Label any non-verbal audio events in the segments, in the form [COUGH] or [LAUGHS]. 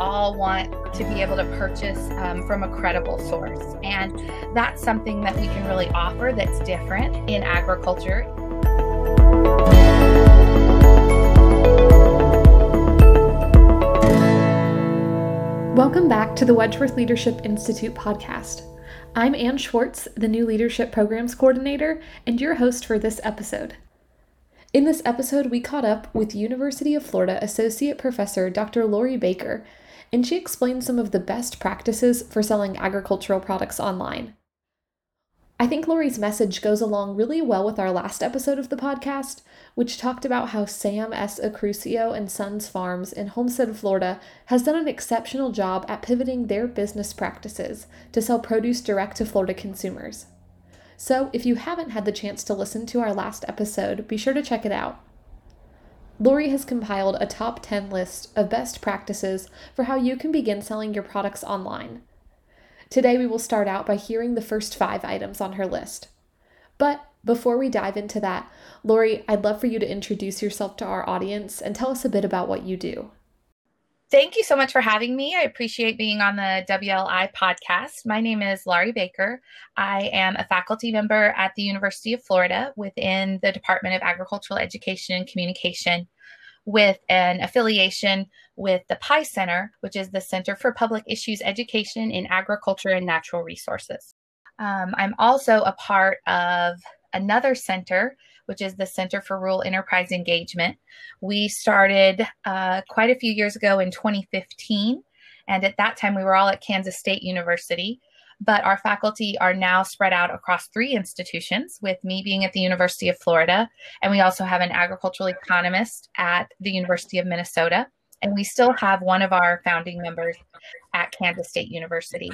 all want to be able to purchase um, from a credible source. And that's something that we can really offer that's different in agriculture. Welcome back to the Wedgeworth Leadership Institute podcast. I'm Ann Schwartz, the new Leadership Programs Coordinator, and your host for this episode. In this episode, we caught up with University of Florida Associate Professor Dr. Lori Baker, and she explained some of the best practices for selling agricultural products online. I think Lori's message goes along really well with our last episode of the podcast, which talked about how Sam S. Accursio and Sons Farms in Homestead, Florida, has done an exceptional job at pivoting their business practices to sell produce direct to Florida consumers. So, if you haven't had the chance to listen to our last episode, be sure to check it out. Lori has compiled a top 10 list of best practices for how you can begin selling your products online. Today, we will start out by hearing the first five items on her list. But before we dive into that, Lori, I'd love for you to introduce yourself to our audience and tell us a bit about what you do. Thank you so much for having me. I appreciate being on the WLI podcast. My name is Laurie Baker. I am a faculty member at the University of Florida within the Department of Agricultural Education and Communication with an affiliation with the PIE Center, which is the Center for Public Issues Education in Agriculture and Natural Resources. Um, I'm also a part of another center which is the Center for Rural Enterprise Engagement. We started uh, quite a few years ago in 2015. And at that time, we were all at Kansas State University. But our faculty are now spread out across three institutions, with me being at the University of Florida. And we also have an agricultural economist at the University of Minnesota. And we still have one of our founding members at Kansas State University.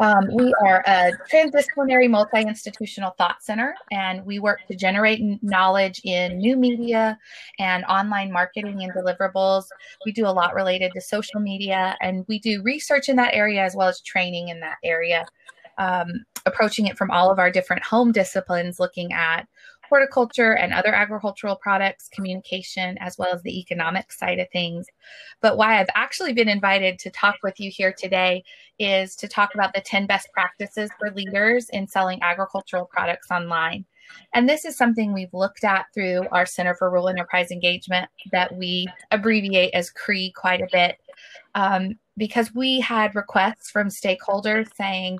Um, we are a transdisciplinary multi institutional thought center, and we work to generate knowledge in new media and online marketing and deliverables. We do a lot related to social media, and we do research in that area as well as training in that area. Um, approaching it from all of our different home disciplines, looking at horticulture and other agricultural products, communication, as well as the economic side of things. But why I've actually been invited to talk with you here today is to talk about the 10 best practices for leaders in selling agricultural products online. And this is something we've looked at through our Center for Rural Enterprise Engagement that we abbreviate as CRE quite a bit. Um, because we had requests from stakeholders saying,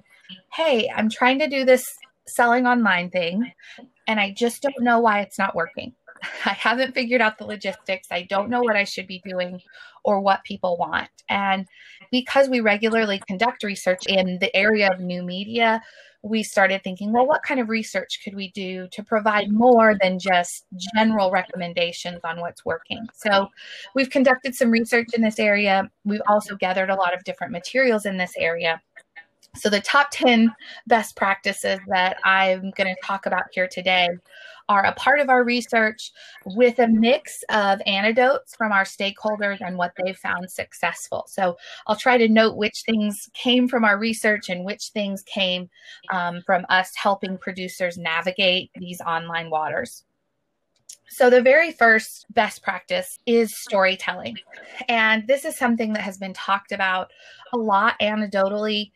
Hey, I'm trying to do this selling online thing and I just don't know why it's not working. [LAUGHS] I haven't figured out the logistics. I don't know what I should be doing or what people want. And because we regularly conduct research in the area of new media, we started thinking, well, what kind of research could we do to provide more than just general recommendations on what's working? So we've conducted some research in this area. We've also gathered a lot of different materials in this area. So, the top 10 best practices that I'm going to talk about here today are a part of our research with a mix of anecdotes from our stakeholders and what they've found successful. So, I'll try to note which things came from our research and which things came um, from us helping producers navigate these online waters. So, the very first best practice is storytelling. And this is something that has been talked about a lot anecdotally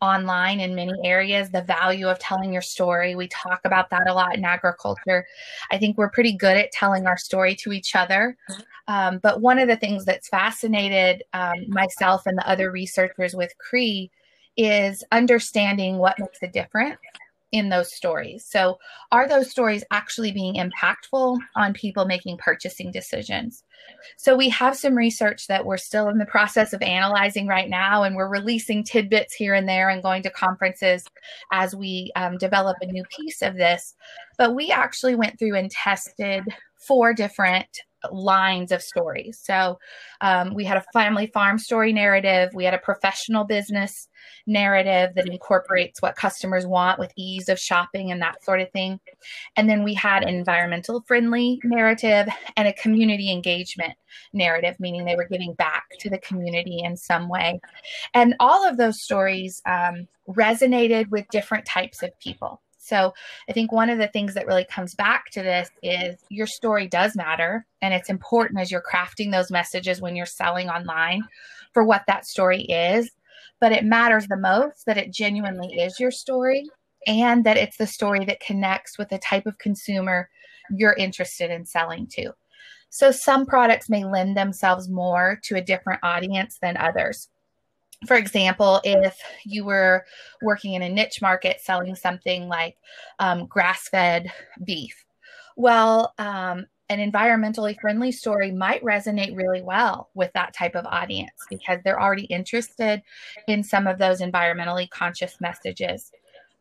online in many areas the value of telling your story. We talk about that a lot in agriculture. I think we're pretty good at telling our story to each other. Um, but one of the things that's fascinated um, myself and the other researchers with CRE is understanding what makes a difference in those stories. So, are those stories actually being impactful on people making purchasing decisions? So, we have some research that we're still in the process of analyzing right now, and we're releasing tidbits here and there and going to conferences as we um, develop a new piece of this. But we actually went through and tested four different lines of stories. So um, we had a family farm story narrative, we had a professional business narrative that incorporates what customers want with ease of shopping and that sort of thing. And then we had an environmental friendly narrative and a community engagement narrative, meaning they were giving back to the community in some way. And all of those stories um, resonated with different types of people. So I think one of the things that really comes back to this is your story does matter. And it's important as you're crafting those messages when you're selling online for what that story is. But it matters the most that it genuinely is your story and that it's the story that connects with the type of consumer you're interested in selling to. So some products may lend themselves more to a different audience than others for example, if you were working in a niche market selling something like um, grass fed beef, well, um, an environmentally friendly story might resonate really well with that type of audience because they're already interested in some of those environmentally conscious messages.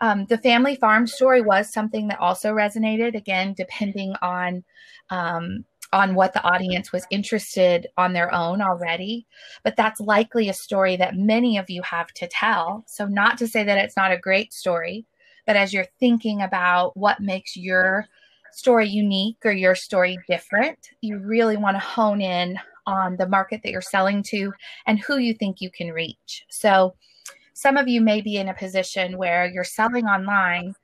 Um, the family farm story was something that also resonated, again, depending on um, on what the audience was interested on their own already but that's likely a story that many of you have to tell. So not to say that it's not a great story but as you're thinking about what makes your story unique or your story different you really want to hone in on the market that you're selling to and who you think you can reach. So some of you may be in a position where you're selling online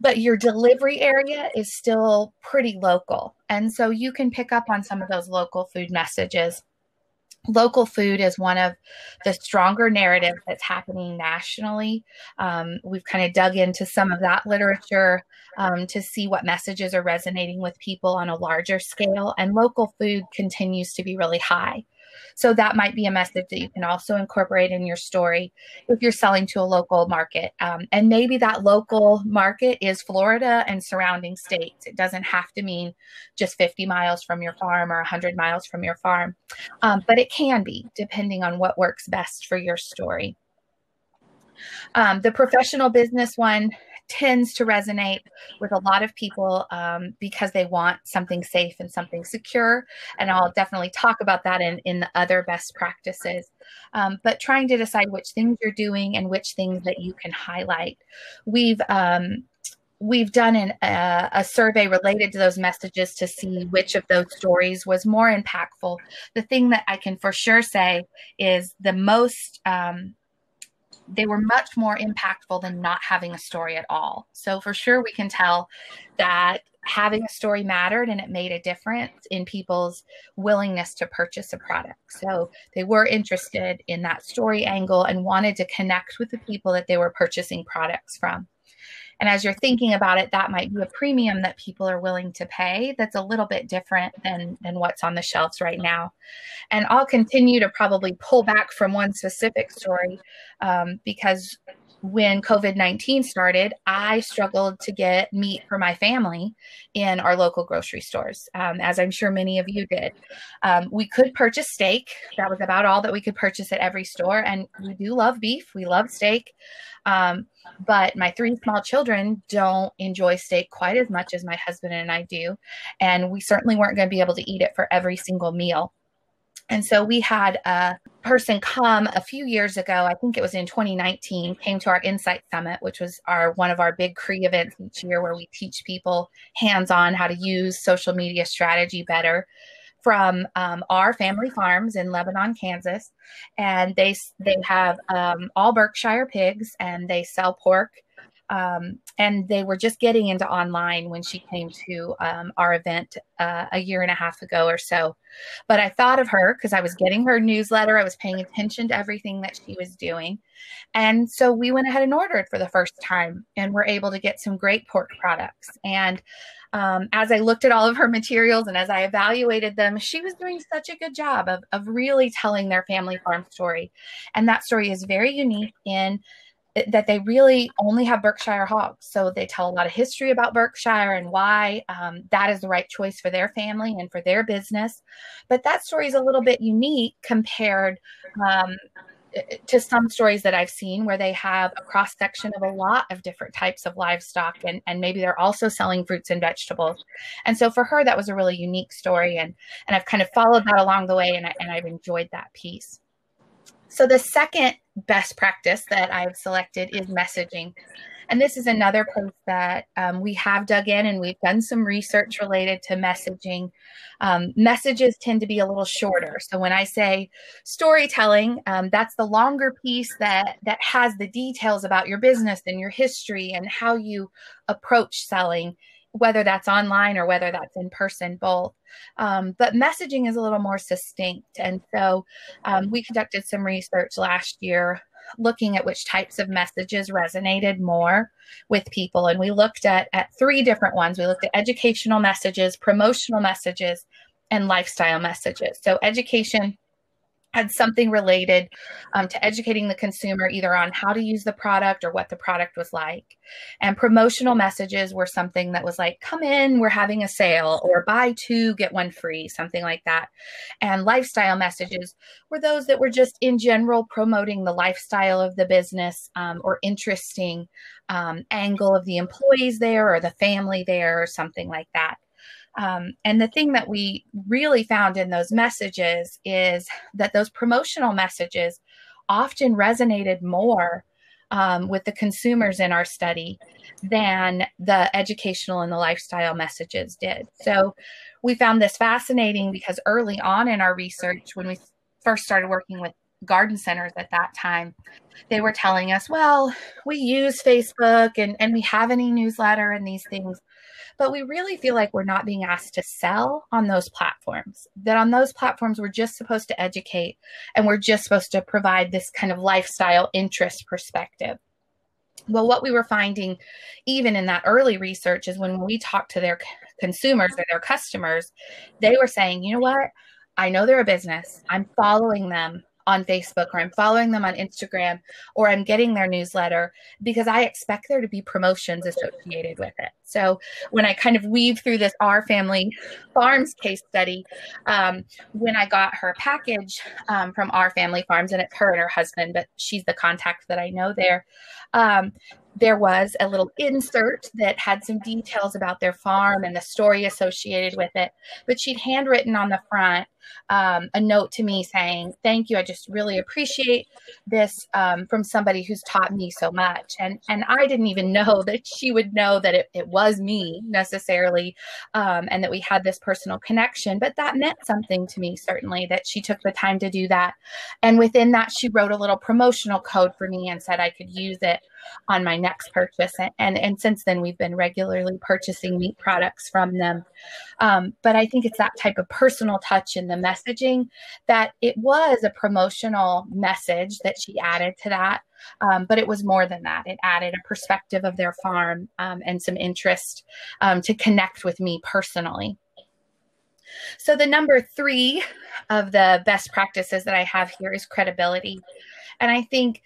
but your delivery area is still pretty local. And so you can pick up on some of those local food messages. Local food is one of the stronger narratives that's happening nationally. Um, we've kind of dug into some of that literature um, to see what messages are resonating with people on a larger scale, and local food continues to be really high. So that might be a message that you can also incorporate in your story if you're selling to a local market. Um, and maybe that local market is Florida and surrounding states. It doesn't have to mean just 50 miles from your farm or 100 miles from your farm, um, but it can be depending on what works best for your story. Um, the professional business one tends to resonate with a lot of people um, because they want something safe and something secure. And I'll definitely talk about that in, in the other best practices. Um, but trying to decide which things you're doing and which things that you can highlight. We've um, we've done an, a survey related to those messages to see which of those stories was more impactful. The thing that I can for sure say is the most um, they were much more impactful than not having a story at all. So for sure we can tell that having a story mattered and it made a difference in people's willingness to purchase a product. So they were interested in that story angle and wanted to connect with the people that they were purchasing products from. And as you're thinking about it, that might be a premium that people are willing to pay that's a little bit different than, than what's on the shelves right now. And I'll continue to probably pull back from one specific story um, because when COVID 19 started, I struggled to get meat for my family in our local grocery stores, um, as I'm sure many of you did. Um, we could purchase steak. That was about all that we could purchase at every store. And we do love beef, we love steak. Um, but my three small children don't enjoy steak quite as much as my husband and I do. And we certainly weren't going to be able to eat it for every single meal. And so we had a person come a few years ago, I think it was in 2019, came to our Insight Summit, which was our one of our big CRE events each year where we teach people hands-on how to use social media strategy better from um, our family farms in Lebanon, Kansas, and they they have um, all Berkshire pigs, and they sell pork um, and they were just getting into online when she came to um, our event uh, a year and a half ago or so. But I thought of her because I was getting her newsletter. I was paying attention to everything that she was doing. And so we went ahead and ordered for the first time and were able to get some great pork products. And um, as I looked at all of her materials and as I evaluated them, she was doing such a good job of, of really telling their family farm story. And that story is very unique in that they really only have Berkshire hogs. So they tell a lot of history about Berkshire and why um, that is the right choice for their family and for their business. But that story is a little bit unique compared um, to some stories that I've seen where they have a cross section of a lot of different types of livestock and, and maybe they're also selling fruits and vegetables. And so for her, that was a really unique story. And, and I've kind of followed that along the way and, I, and I've enjoyed that piece. So the second best practice that I've selected is messaging. And this is another post that um, we have dug in and we've done some research related to messaging. Um, messages tend to be a little shorter. So when I say storytelling, um, that's the longer piece that that has the details about your business and your history and how you approach selling whether that's online or whether that's in person, both. Um, but messaging is a little more succinct. And so um, we conducted some research last year looking at which types of messages resonated more with people. And we looked at, at three different ones. We looked at educational messages, promotional messages, and lifestyle messages. So education had something related um, to educating the consumer either on how to use the product or what the product was like. And promotional messages were something that was like, come in, we're having a sale, or buy two, get one free, something like that. And lifestyle messages were those that were just in general promoting the lifestyle of the business um, or interesting um, angle of the employees there or the family there or something like that. Um, and the thing that we really found in those messages is that those promotional messages often resonated more um, with the consumers in our study than the educational and the lifestyle messages did. So we found this fascinating because early on in our research, when we first started working with garden centers at that time, they were telling us, well, we use Facebook and, and we have any newsletter and these things but we really feel like we're not being asked to sell on those platforms. That on those platforms, we're just supposed to educate and we're just supposed to provide this kind of lifestyle interest perspective. Well, what we were finding, even in that early research, is when we talked to their consumers or their customers, they were saying, you know what? I know they're a business. I'm following them on Facebook or I'm following them on Instagram or I'm getting their newsletter because I expect there to be promotions associated with it. So when I kind of weave through this Our Family Farms case study, um, when I got her package um, from Our Family Farms, and it's her and her husband, but she's the contact that I know there. Um, there was a little insert that had some details about their farm and the story associated with it. But she'd handwritten on the front um, a note to me saying, Thank you. I just really appreciate this um, from somebody who's taught me so much. And, and I didn't even know [LAUGHS] that she would know that it, it was me necessarily um, and that we had this personal connection. But that meant something to me, certainly, that she took the time to do that. And within that, she wrote a little promotional code for me and said I could use it on my next purchase. And, and, and since then, we've been regularly purchasing meat products from them. Um, but I think it's that type of personal touch in the messaging that it was a promotional message that she added to that. Um, but it was more than that. It added a perspective of their farm um, and some interest um, to connect with me personally. So, the number three of the best practices that I have here is credibility. And I think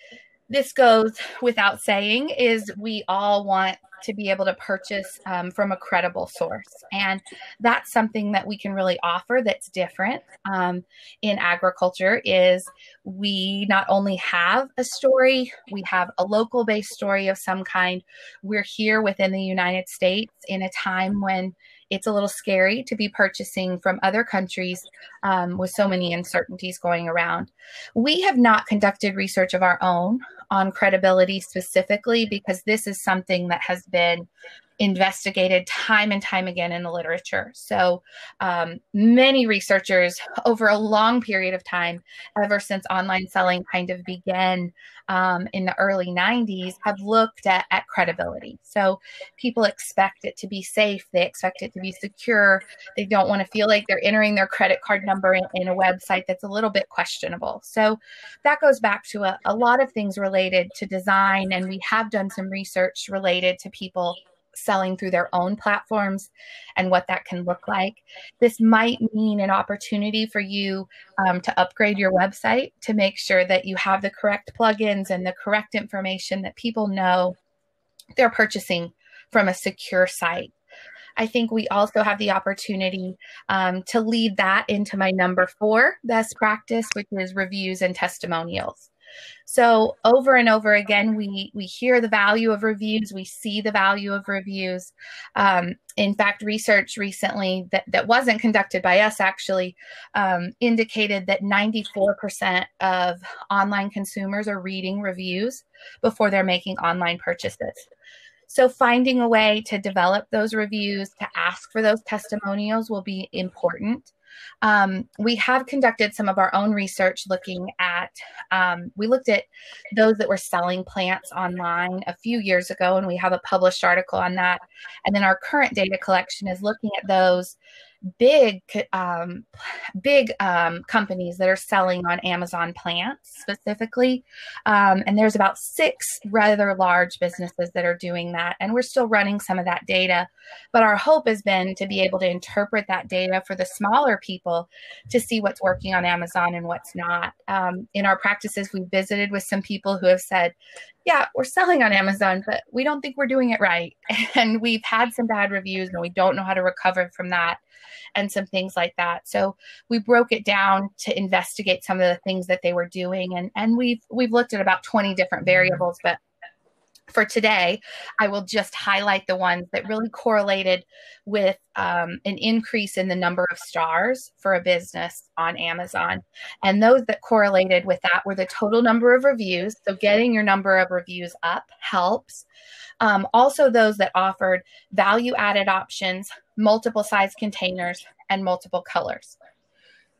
this goes without saying is we all want to be able to purchase um, from a credible source. And that's something that we can really offer that's different um, in agriculture is we not only have a story we have a local based story of some kind. We're here within the united states in a time when it's a little scary to be purchasing from other countries um, with so many uncertainties going around. We have not conducted research of our own on credibility specifically because this is something that has been investigated time and time again in the literature. So, um, many researchers over a long period of time, ever since online selling kind of began um, in the early 90s, have looked at, at credibility. So, people expect it to be safe, they expect it to be secure, they don't want to feel like they're entering their credit card number in, in a website that's a little bit questionable. So, that goes back to a, a lot of things related to design, and we have done some research related to people selling through their own platforms and what that can look like. This might mean an opportunity for you um, to upgrade your website to make sure that you have the correct plugins and the correct information that people know they're purchasing from a secure site. I think we also have the opportunity um, to lead that into my number four best practice, which is reviews and testimonials. So over and over again, we we hear the value of reviews, we see the value of reviews. Um, in fact, research recently that, that wasn't conducted by us actually um, indicated that 94% of online consumers are reading reviews before they're making online purchases. So, finding a way to develop those reviews, to ask for those testimonials will be important. Um, we have conducted some of our own research looking at, um, we looked at those that were selling plants online a few years ago, and we have a published article on that. And then our current data collection is looking at those big um, big um, companies that are selling on Amazon plants specifically, um, and there's about six rather large businesses that are doing that, and we're still running some of that data. But our hope has been to be able to interpret that data for the smaller people to see what's working on Amazon and what's not. Um, in our practices, we visited with some people who have said, yeah, we're selling on Amazon, but we don't think we're doing it right. [LAUGHS] And we've had some bad reviews and we don't know how to recover from that and some things like that. So we broke it down to investigate some of the things that they were doing and and we've we've looked at about 20 different mm-hmm. variables, but for today, I will just highlight the ones that really correlated with um, an increase in the number of stars for a business on Amazon. And those that correlated with that were the total number of reviews. So, getting your number of reviews up helps. Um, also, those that offered value added options, multiple size containers, and multiple colors.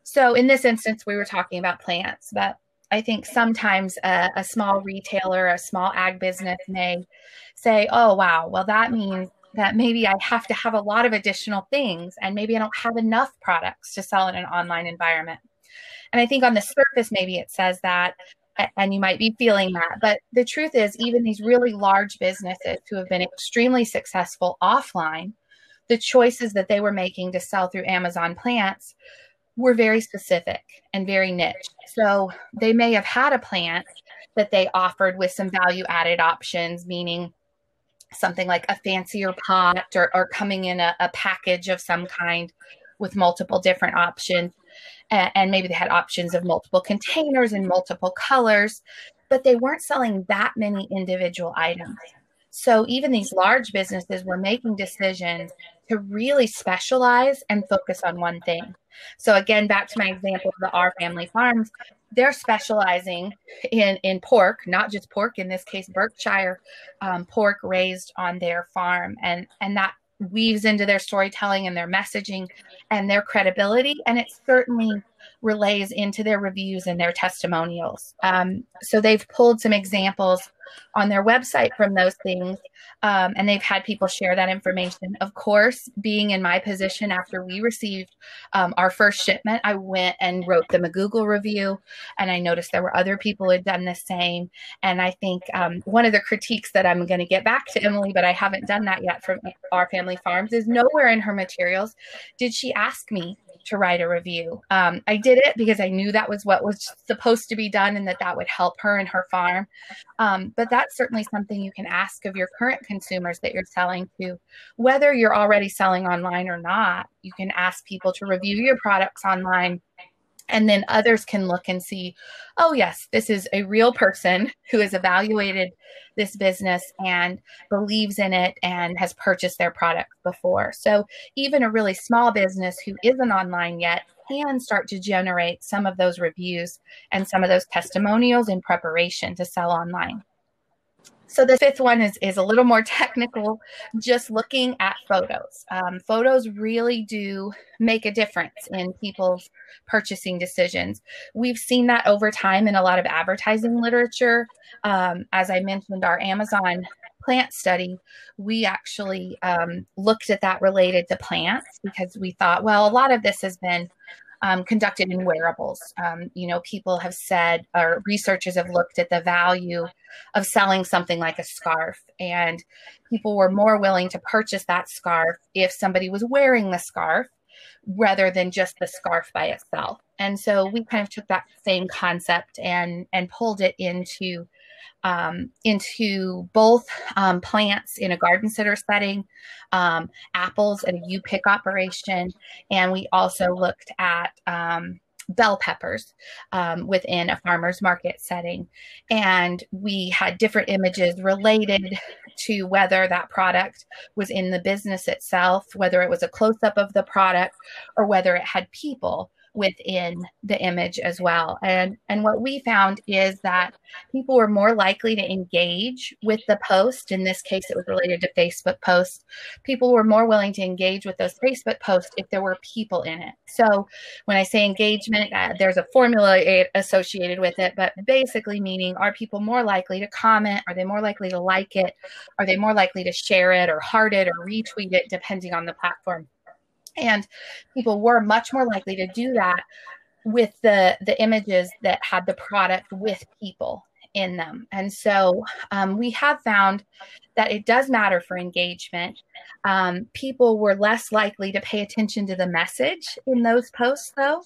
So, in this instance, we were talking about plants, but I think sometimes a, a, small retailer, a small ag business may say, oh, wow, well, that means that maybe I have to have a lot of additional things and maybe I don't have enough products to sell in an online environment. And I think on the surface, maybe it says that, and you might be feeling that. But the truth is, even these really large businesses who have been extremely successful offline, the choices that they were making to sell through Amazon plants were very specific and very niche. So they may have had a plant that they offered with some value added options, meaning something like a fancier pot or, or coming in a, a package of some kind with multiple different options. And, and maybe they had options of multiple containers and multiple colors, but they weren't selling that many individual items. So even these large businesses were making decisions to really specialize and focus on one thing. So again, back to my example of the R Family Farms, they're specializing in in pork, not just pork. In this case, Berkshire um, pork raised on their farm, and and that weaves into their storytelling and their messaging and their credibility, and it certainly relays into their reviews and their testimonials. Um, so they've pulled some examples on their website from those things, um, and they've had people share that information. Of course, being in my position after we received um, our first shipment, I went and wrote them a Google review, and I noticed there were other people who had done the same. And I think um, one of the critiques that I'm going to get back to Emily, but I haven't done that yet from our family farms, is nowhere in her materials did she ask me to write a review. Um, I did it because I knew that was what was supposed to be done and that that would help her and her farm. Um, but that's certainly something you can ask of your current consumers that you're selling to, whether you're already selling online or not. You can ask people to review your products online and then others can look and see, oh, yes, this is a real person who has evaluated this business and believes in it and has purchased their product before. So even a really small business who isn't online yet can start to generate some of those reviews and some of those testimonials in preparation to sell online. So the fifth one is, is a little more [LAUGHS] technical, just looking at photos. Um, photos really do make a difference in people's purchasing decisions. We've seen that over time in a lot of advertising literature. Um, as I mentioned, our Amazon plant study, we actually um, looked at that related to plants because we thought, well, a lot of this has been um, conducted in wearables. Um, you know, people have said, or researchers have looked at the value of selling something like a scarf, and people were more willing to purchase that scarf if somebody was wearing the scarf rather than just the scarf by itself. And so we kind of took that same concept and and pulled it into um, into both um, plants in a garden center setting, um, apples and a U pick operation, and we also looked at um, bell peppers um, within a farmer's market setting. And we had different images related to whether that product was in the business itself, whether it was a close up of the product, or whether it had people within the image as well. And and what we found is that people were more likely to engage with the post. In this case, it was related to Facebook posts. People were more willing to engage with those Facebook posts if there were people in it. So when I say engagement, uh, there's a formula associated with it, but basically meaning are people more likely to comment? Are they more likely to like it? Are they more likely to share it or heart it or retweet it, depending on the platform? And people were much more likely to do that with the the images that had the product with people in them. And so um, we have found that it does matter for engagement. Um, people were less likely to pay attention to the message in those posts though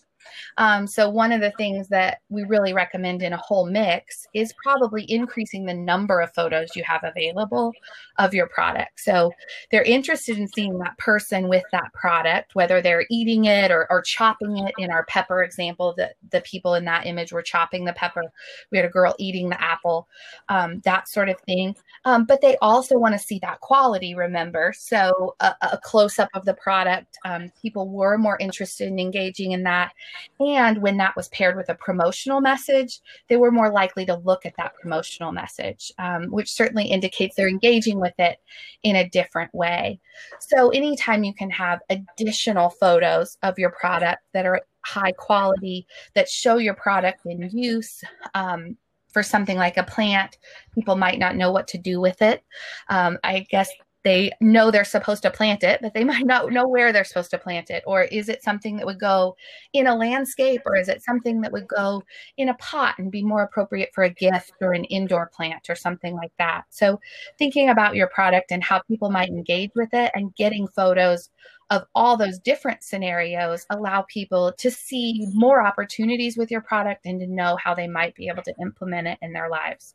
um, so, one of the things that we really recommend in a whole mix is probably increasing the number of photos you have available of your product. So, they're interested in seeing that person with that product, whether they're eating it or, or chopping it. In our pepper example, the, the people in that image were chopping the pepper. We had a girl eating the apple, um, that sort of thing. Um, but they also want to see that quality, remember. So, a, a close up of the product, um, people were more interested in engaging in that and when that was paired with a promotional message, they were more likely to look at that promotional message, um, which certainly indicates they're engaging with it in a different way. So, anytime you can have additional photos of your product that are high quality, that show your product in use, um, for something like a plant, people might not know what to do with it. Um, I guess they know they're supposed to plant it, but they [LAUGHS] might not know where they're supposed to plant it. Or is it something that would go in a landscape, or is it something that would go in a pot and be more appropriate for a gift or an indoor plant or something like that? So, thinking about your product and how people might engage with it and getting photos of all those different scenarios allow people to see more opportunities with your product and to know how they might be able to implement it in their lives.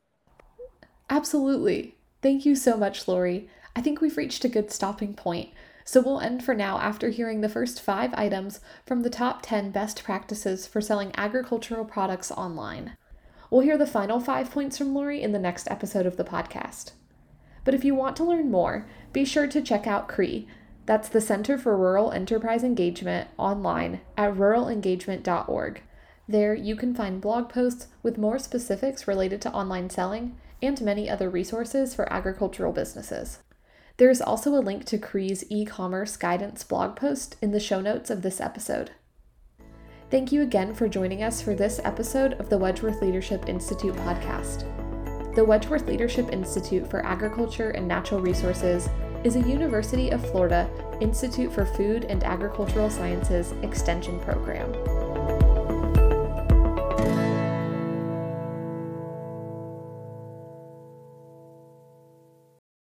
Absolutely. Thank you so much, Lori. I think we've reached a good stopping point. So we'll end for now after hearing the first five items from the top 10 best practices for selling agricultural products online. We'll hear the final five points from Lori in the next episode of the podcast. But if you want to learn more, be sure to check out CRE. That's the Center for Rural Enterprise Engagement online at ruralengagement.org. There, you can find blog posts with more specifics related to online selling and many other resources for agricultural businesses. There is also a link to CRE's e commerce guidance blog post in the show notes of this episode. Thank you again for joining us for this episode of the Wedgeworth Leadership Institute podcast. The Wedgeworth Leadership Institute for Agriculture and Natural Resources is a University of Florida Institute for Food and Agricultural Sciences extension program.